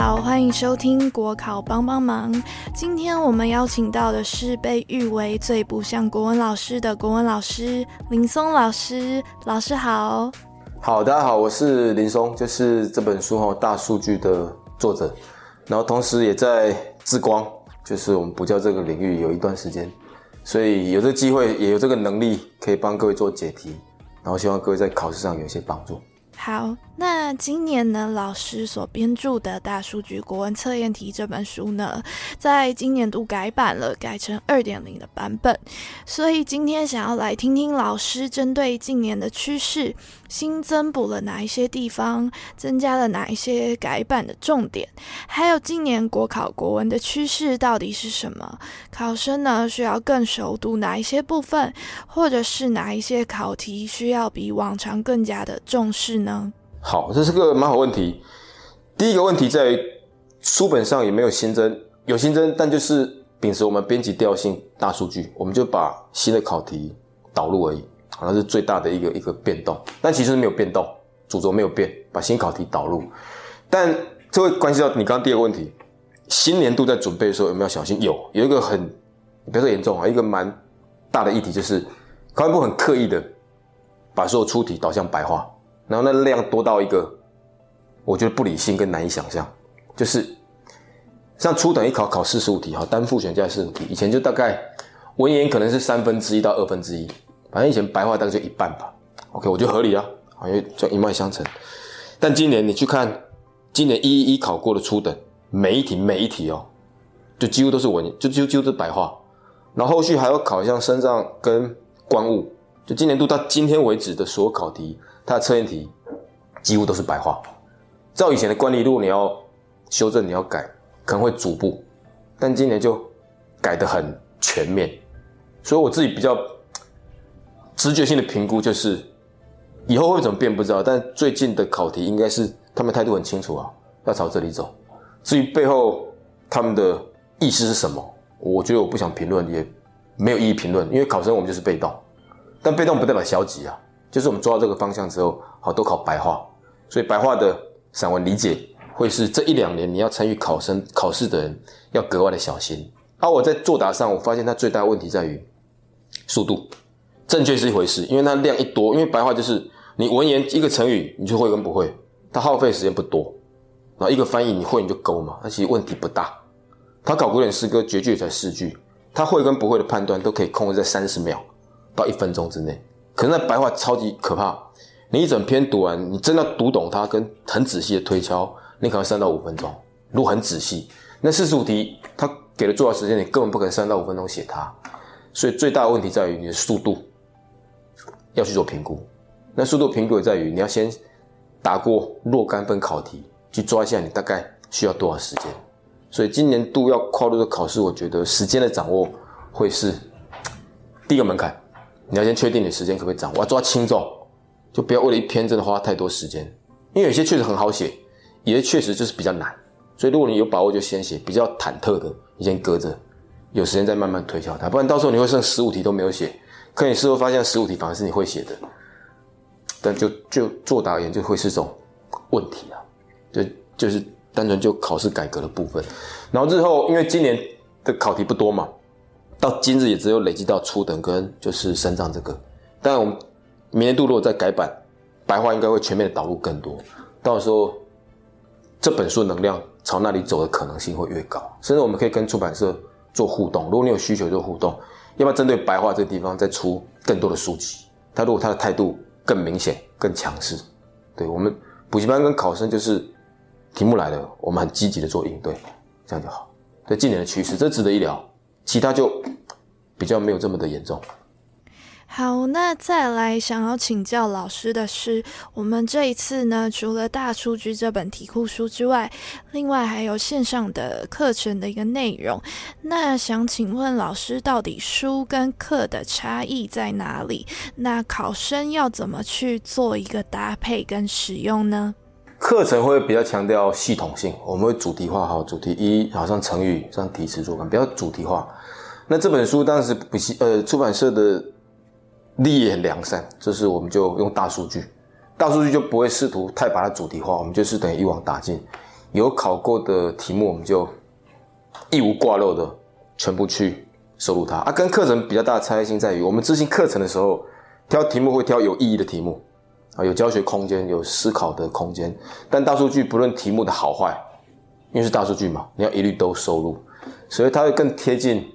好，欢迎收听国考帮帮忙。今天我们邀请到的是被誉为最不像国文老师的国文老师林松老师。老师好，好，大家好，我是林松，就是这本书哈大数据的作者，然后同时也在智光，就是我们补教这个领域有一段时间，所以有这个机会，也有这个能力，可以帮各位做解题，然后希望各位在考试上有一些帮助。好，那今年呢，老师所编著的《大数据国文测验题》这本书呢，在今年度改版了，改成二点零的版本。所以今天想要来听听老师针对近年的趋势，新增补了哪一些地方，增加了哪一些改版的重点，还有今年国考国文的趋势到底是什么？考生呢需要更熟读哪一些部分，或者是哪一些考题需要比往常更加的重视呢？好，这是个蛮好问题。第一个问题在于书本上也没有新增，有新增，但就是秉持我们编辑调性大数据，我们就把新的考题导入而已，好像是最大的一个一个变动。但其实没有变动，主轴没有变，把新考题导入。但这会关系到你刚刚第二个问题，新年度在准备的时候有没有小心？有，有一个很，不要说严重啊，一个蛮大的议题就是考文部很刻意的把所有出题导向白话。然后那量多到一个，我觉得不理性跟难以想象，就是像初等一考考四十五题哈，单复选加四十五题，以前就大概文言可能是三分之一到二分之一，反正以前白话大概就一半吧。OK，我觉得合理啊，因为叫一脉相承。但今年你去看，今年一一一考过的初等，每一题每一题哦，就几乎都是文，就就几乎是白话。然后后续还要考像身障跟官务，就今年度到今天为止的所有考题。它的测验题几乎都是白话，照以前的惯例，如果你要修正、你要改，可能会逐步，但今年就改得很全面，所以我自己比较直觉性的评估就是，以后会怎么变不知道，但最近的考题应该是他们态度很清楚啊，要朝这里走。至于背后他们的意思是什么，我觉得我不想评论，也没有意义评论，因为考生我们就是被动，但被动不代表消极啊。就是我们抓到这个方向之后，好都考白话，所以白话的散文理解会是这一两年你要参与考生考试的人要格外的小心。而我在作答上，我发现它最大的问题在于速度，正确是一回事，因为它量一多，因为白话就是你文言一个成语你就会跟不会，它耗费时间不多，然后一个翻译你会你就勾嘛，那其实问题不大。他考古典诗歌绝句才四句，他会跟不会的判断都可以控制在三十秒到一分钟之内。可是那白话超级可怕，你一整篇读完，你真的读懂它，跟很仔细的推敲，你可能三到五分钟。如果很仔细，那四十五题他给的作答时间，你根本不可能三到五分钟写它。所以最大的问题在于你的速度要去做评估。那速度评估也在于你要先答过若干分考题，去抓一下你大概需要多少时间。所以今年度要跨入的考试，我觉得时间的掌握会是第一个门槛。你要先确定你时间可不可以掌握，抓轻重，就不要为了一篇真的花太多时间，因为有些确实很好写，有些确实就是比较难，所以如果你有把握就先写，比较忐忑的你先搁着，有时间再慢慢推敲它，不然到时候你会剩十五题都没有写，可你事后发现十五题反而是你会写的，但就就作答而言就会是种问题啊，就就是单纯就考试改革的部分，然后日后因为今年的考题不多嘛。到今日也只有累积到初等跟就是升障这个，但我们明年度如果再改版，白话应该会全面的导入更多，到时候这本书能量朝那里走的可能性会越高，甚至我们可以跟出版社做互动，如果你有需求做互动，要不要针对白话这个地方再出更多的书籍？他如果他的态度更明显、更强势，对我们补习班跟考生就是题目来了，我们很积极的做应对，这样就好。对近年的趋势，这值得一聊。其他就比较没有这么的严重。好，那再来想要请教老师的是，我们这一次呢，除了大数据这本题库书之外，另外还有线上的课程的一个内容。那想请问老师，到底书跟课的差异在哪里？那考生要怎么去做一个搭配跟使用呢？课程会比较强调系统性，我们会主题化，好，主题一，好像成语，像题词做感，比较主题化。那这本书当时不习，呃，出版社的利益很良善，这是我们就用大数据，大数据就不会试图太把它主题化，我们就是等于一网打尽，有考过的题目，我们就一无挂漏的全部去收录它。啊，跟课程比较大的差异性在于，我们执行课程的时候，挑题目会挑有意义的题目，啊，有教学空间，有思考的空间。但大数据不论题目的好坏，因为是大数据嘛，你要一律都收录，所以它会更贴近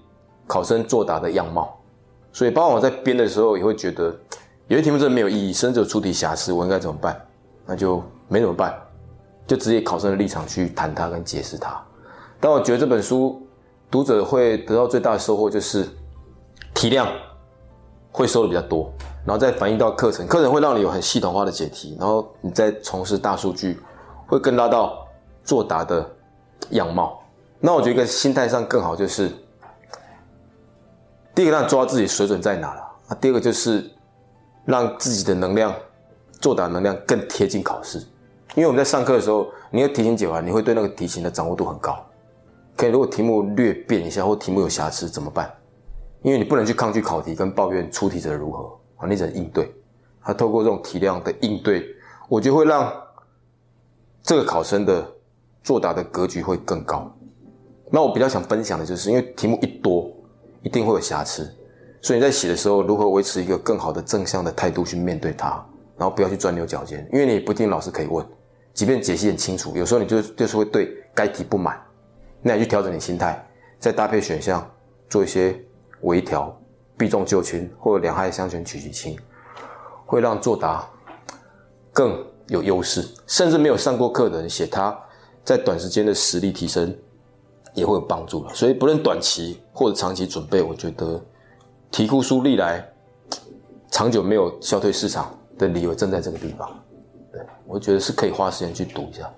考生作答的样貌。所以，包括我在编的时候，也会觉得有些题目真的没有意义，甚至有出题瑕疵，我应该怎么办？那就没怎么办，就直接考生的立场去谈它跟解释它。但我觉得这本书读者会得到最大的收获就是体量会收的比较多，然后再反映到课程，课程会让你有很系统化的解题，然后你再从事大数据，会更拉到作答的样貌。那我觉得心态上更好就是。第一个让抓自己水准在哪了啊？第二个就是让自己的能量作答能量更贴近考试，因为我们在上课的时候，你要题型解完，你会对那个题型的掌握度很高。可以，如果题目略变一下，或题目有瑕疵怎么办？因为你不能去抗拒考题跟抱怨出题者如何啊，你只能应对。他透过这种体量的应对，我觉得会让这个考生的作答的格局会更高。那我比较想分享的就是，因为题目一多。一定会有瑕疵，所以你在写的时候，如何维持一个更好的正向的态度去面对它，然后不要去钻牛角尖，因为你不一定老师可以问，即便解析很清楚，有时候你就就是会对该题不满，那你去调整你心态，再搭配选项做一些微调，避重就轻或者两害相权取其轻，会让作答更有优势，甚至没有上过课的人写他在短时间的实力提升。也会有帮助了，所以不论短期或者长期准备，我觉得题库书历来长久没有消退市场的理由正在这个地方。对我觉得是可以花时间去读一下。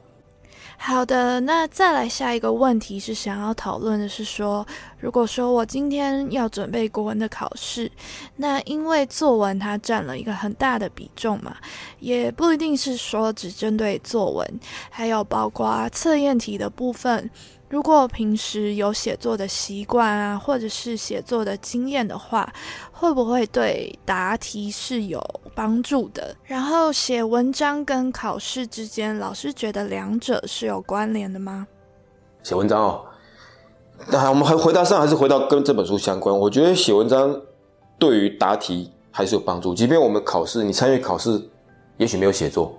好的，那再来下一个问题是想要讨论的是说，如果说我今天要准备国文的考试，那因为作文它占了一个很大的比重嘛，也不一定是说只针对作文，还有包括测验题的部分。如果平时有写作的习惯啊，或者是写作的经验的话，会不会对答题是有帮助的？然后写文章跟考试之间，老师觉得两者是有关联的吗？写文章哦，那我们还回答上，还是回到跟这本书相关？我觉得写文章对于答题还是有帮助。即便我们考试，你参与考试，也许没有写作，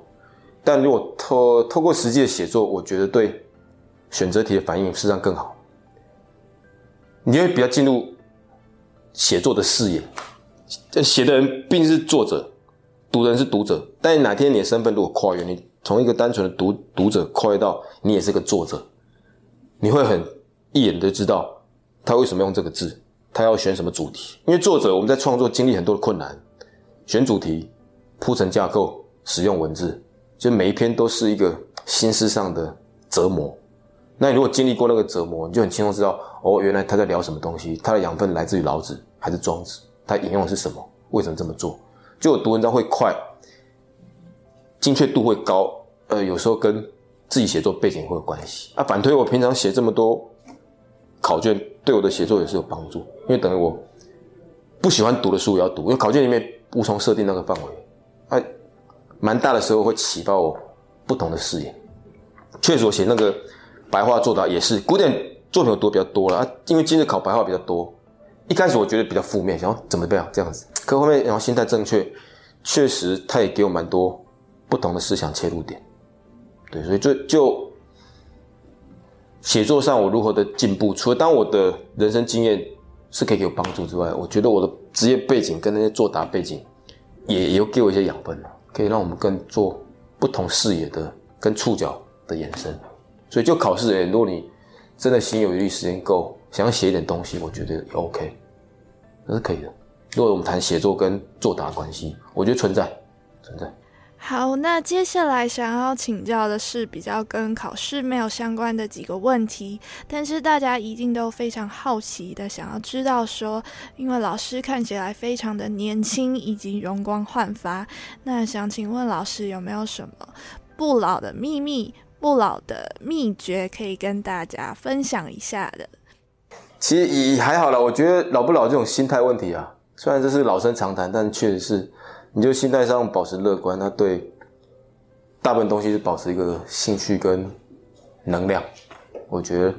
但如果透透过实际的写作，我觉得对。选择题的反应实际上更好，你会比较进入写作的视野。这写的人毕竟是作者，读的人是读者。但哪天你的身份如果跨越，你从一个单纯的读读者跨越到你也是个作者，你会很一眼就知道他为什么用这个字，他要选什么主题。因为作者我们在创作经历很多的困难，选主题、铺陈架构、使用文字，就每一篇都是一个心思上的折磨。那你如果经历过那个折磨，你就很轻松知道哦，原来他在聊什么东西，他的养分来自于老子还是庄子，他引用的是什么，为什么这么做？就我读文章会快，精确度会高，呃，有时候跟自己写作背景会有关系。啊，反推我平常写这么多考卷，对我的写作也是有帮助，因为等于我不喜欢读的书也要读，因为考卷里面无从设定那个范围，哎，蛮大的时候会启发我不同的视野。确实，我写那个。白话作答也是古典作品，我读比较多了啊，因为今日考白话比较多。一开始我觉得比较负面，想要怎么样这样子，可后面然后心态正确，确实他也给我蛮多不同的思想切入点。对，所以就就写作上我如何的进步，除了当我的人生经验是可以给我帮助之外，我觉得我的职业背景跟那些作答背景也有给我一些养分可以让我们更做不同视野的跟触角的延伸。所以，就考试而言，如果你真的心有余力、时间够，想要写一点东西，我觉得也 OK，那是可以的。如果我们谈写作跟作答关系，我觉得存在，存在。好，那接下来想要请教的是比较跟考试没有相关的几个问题，但是大家一定都非常好奇的想要知道说，因为老师看起来非常的年轻以及容光焕发，那想请问老师有没有什么不老的秘密？不老的秘诀可以跟大家分享一下的。其实也还好了，我觉得老不老这种心态问题啊，虽然这是老生常谈，但确实是，你就心态上保持乐观，那对大部分东西是保持一个兴趣跟能量。我觉得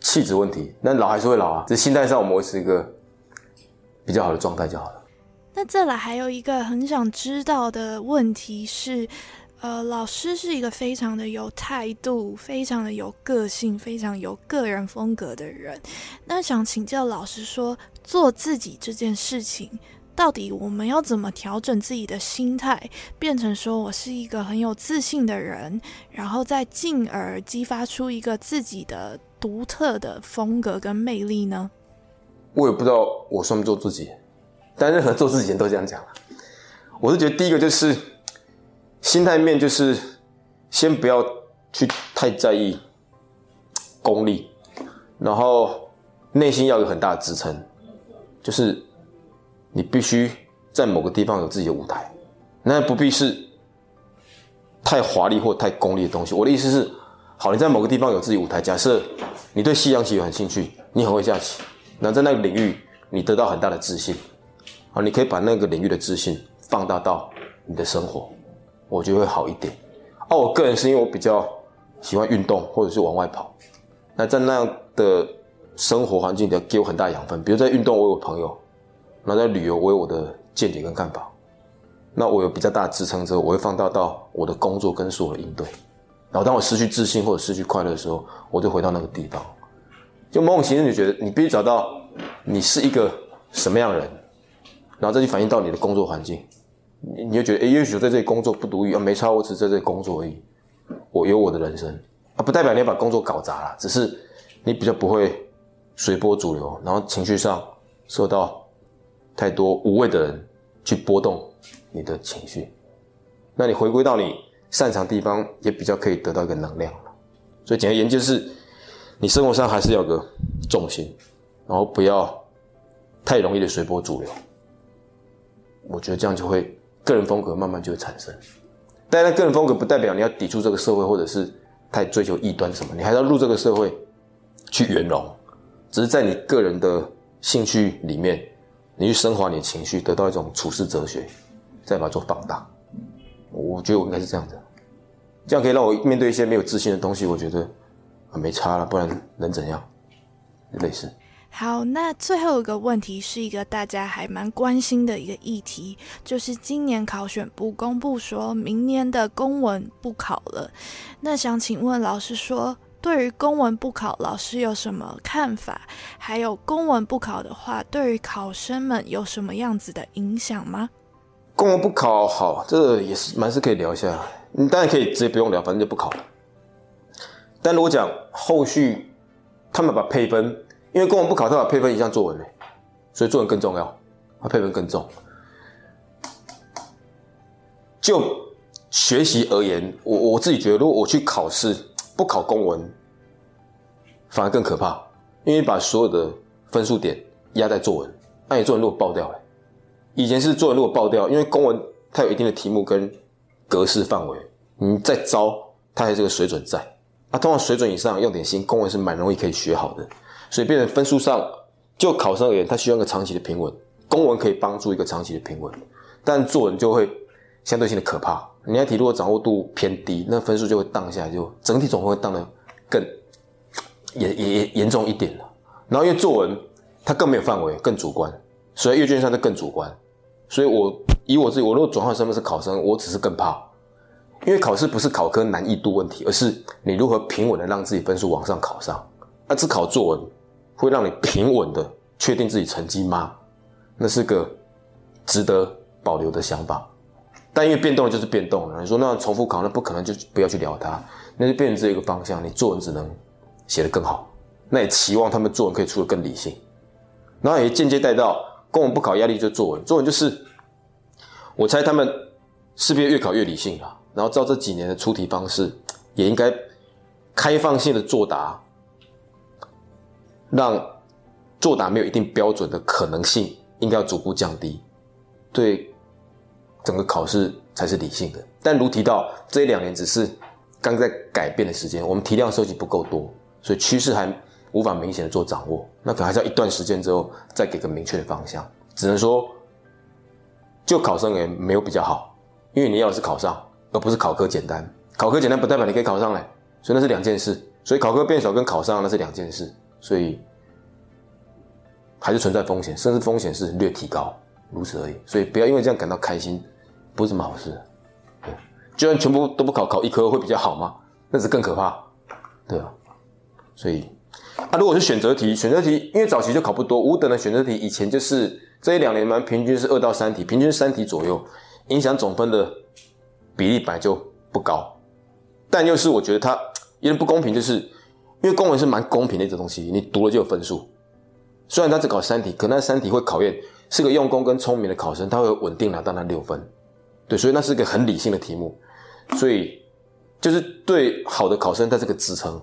气质问题，那老还是会老啊，只是心态上我们维持一个比较好的状态就好了。那再来还有一个很想知道的问题是，呃，老师是一个非常的有态度、非常的有个性、非常有个人风格的人。那想请教老师说，做自己这件事情，到底我们要怎么调整自己的心态，变成说我是一个很有自信的人，然后再进而激发出一个自己的独特的风格跟魅力呢？我也不知道我算不做自己。但任何做自己人都这样讲了。我是觉得第一个就是心态面，就是先不要去太在意功利，然后内心要有很大的支撑，就是你必须在某个地方有自己的舞台，那不必是太华丽或太功利的东西。我的意思是，好，你在某个地方有自己舞台，假设你对西洋棋有很兴趣，你很会下棋，那在那个领域你得到很大的自信。啊，你可以把那个领域的自信放大到你的生活，我觉得会好一点。哦，我个人是因为我比较喜欢运动或者是往外跑，那在那样的生活环境里给我很大养分。比如在运动，我有朋友；那在旅游，我有我的见解跟看法。那我有比较大的支撑之后，我会放大到我的工作跟所有的应对。然后当我失去自信或者失去快乐的时候，我就回到那个地方。就某种形式，你觉得你必须找到你是一个什么样的人。然后再去反映到你的工作环境，你你就觉得，哎，也许在这里工作不独立啊，没差，我只在这里工作而已。我有我的人生啊，不代表你要把工作搞砸了，只是你比较不会随波逐流，然后情绪上受到太多无谓的人去波动你的情绪。那你回归到你擅长地方，也比较可以得到一个能量所以简而言之是，你生活上还是要个重心，然后不要太容易的随波逐流。我觉得这样就会个人风格慢慢就会产生，但那个人风格不代表你要抵触这个社会，或者是太追求异端什么，你还要入这个社会去圆融，只是在你个人的兴趣里面，你去升华你的情绪，得到一种处世哲学，再把它做放大。我觉得我应该是这样的，这样可以让我面对一些没有自信的东西，我觉得很没差了，不然能怎样？类似。好，那最后一个问题是一个大家还蛮关心的一个议题，就是今年考选部公布说明年的公文不考了。那想请问老师说，对于公文不考，老师有什么看法？还有公文不考的话，对于考生们有什么样子的影响吗？公文不考，好，这也是蛮是可以聊一下。你当然可以直接不用聊，反正就不考了。但如果讲后续，他们把配分。因为公文不考，他把配分一项作文嘞，所以作文更重要，他配分更重。就学习而言，我我自己觉得，如果我去考试不考公文，反而更可怕，因为把所有的分数点压在作文，那你作文如果爆掉了，以前是作文如果爆掉，因为公文它有一定的题目跟格式范围，你再招它还是个水准在，啊，通常水准以上用点心，公文是蛮容易可以学好的。所以变成分数上，就考生而言，他需要一个长期的平稳。公文可以帮助一个长期的平稳，但作文就会相对性的可怕。你那题如果掌握度偏低，那分数就会荡下来，就整体总分会荡的更严严严重一点了。然后因为作文它更没有范围，更主观，所以阅卷上就更主观。所以我以我自己，我如果转换身份是考生，我只是更怕，因为考试不是考科难易度问题，而是你如何平稳的让自己分数往上考上。那只考作文。会让你平稳的确定自己成绩吗？那是个值得保留的想法。但因为变动就是变动了，你说那重复考那不可能，就不要去聊它。那就变成这一个方向，你作文只能写得更好。那也期望他们作文可以出得更理性。然后也间接带到公文不考压力就作文，作文就是，我猜他们势必越考越理性了。然后照这几年的出题方式，也应该开放性的作答。让作答没有一定标准的可能性，应该要逐步降低，对整个考试才是理性的。但如提到这一两年只是刚在改变的时间，我们题量收集不够多，所以趋势还无法明显的做掌握。那可能还是要一段时间之后再给个明确的方向。只能说，就考生而言没有比较好，因为你要的是考上，而不是考科简单。考科简单不代表你可以考上来，所以那是两件事。所以考科变少跟考上那是两件事，所以还是存在风险，甚至风险是略提高，如此而已。所以不要因为这样感到开心，不是什么好事。对，就算全部都不考，考一科会比较好吗？那是更可怕，对啊。所以，啊，如果是选择题，选择题因为早期就考不多，五等的选择题以前就是这一两年嘛，平均是二到三题，平均三题左右，影响总分的比例本来就不高，但又是我觉得它。有点不公平，就是因为公文是蛮公平的一种东西，你读了就有分数。虽然他只考三题，可那三题会考验是个用功跟聪明的考生，他会稳定拿到那六分。对，所以那是个很理性的题目，所以就是对好的考生，他是个支撑。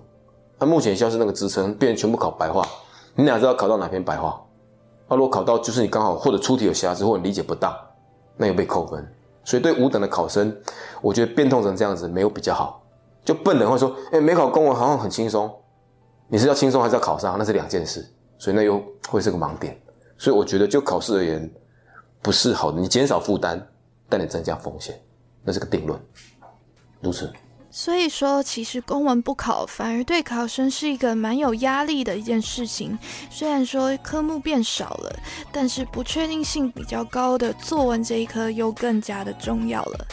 他目前像是那个支撑，变成全部考白话，你哪知道考到哪篇白话？那如果考到就是你刚好或者出题有瑕疵，或者理解不当，那又被扣分。所以对五等的考生，我觉得变通成这样子没有比较好。就笨人会说：“哎，没考公文好像很轻松，你是要轻松还是要考上？那是两件事，所以那又会是个盲点。所以我觉得就考试而言，不是好的。你减少负担，但你增加风险，那是个定论。如此。”所以说，其实公文不考，反而对考生是一个蛮有压力的一件事情。虽然说科目变少了，但是不确定性比较高的作文这一科又更加的重要了。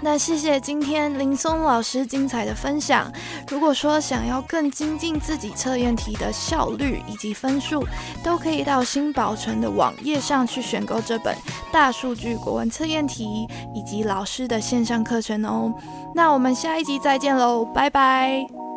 那谢谢今天林松老师精彩的分享。如果说想要更精进自己测验题的效率以及分数，都可以到新保存的网页上去选购这本大数据国文测验题以及老师的线上课程哦。那我们下一集再见喽，拜拜。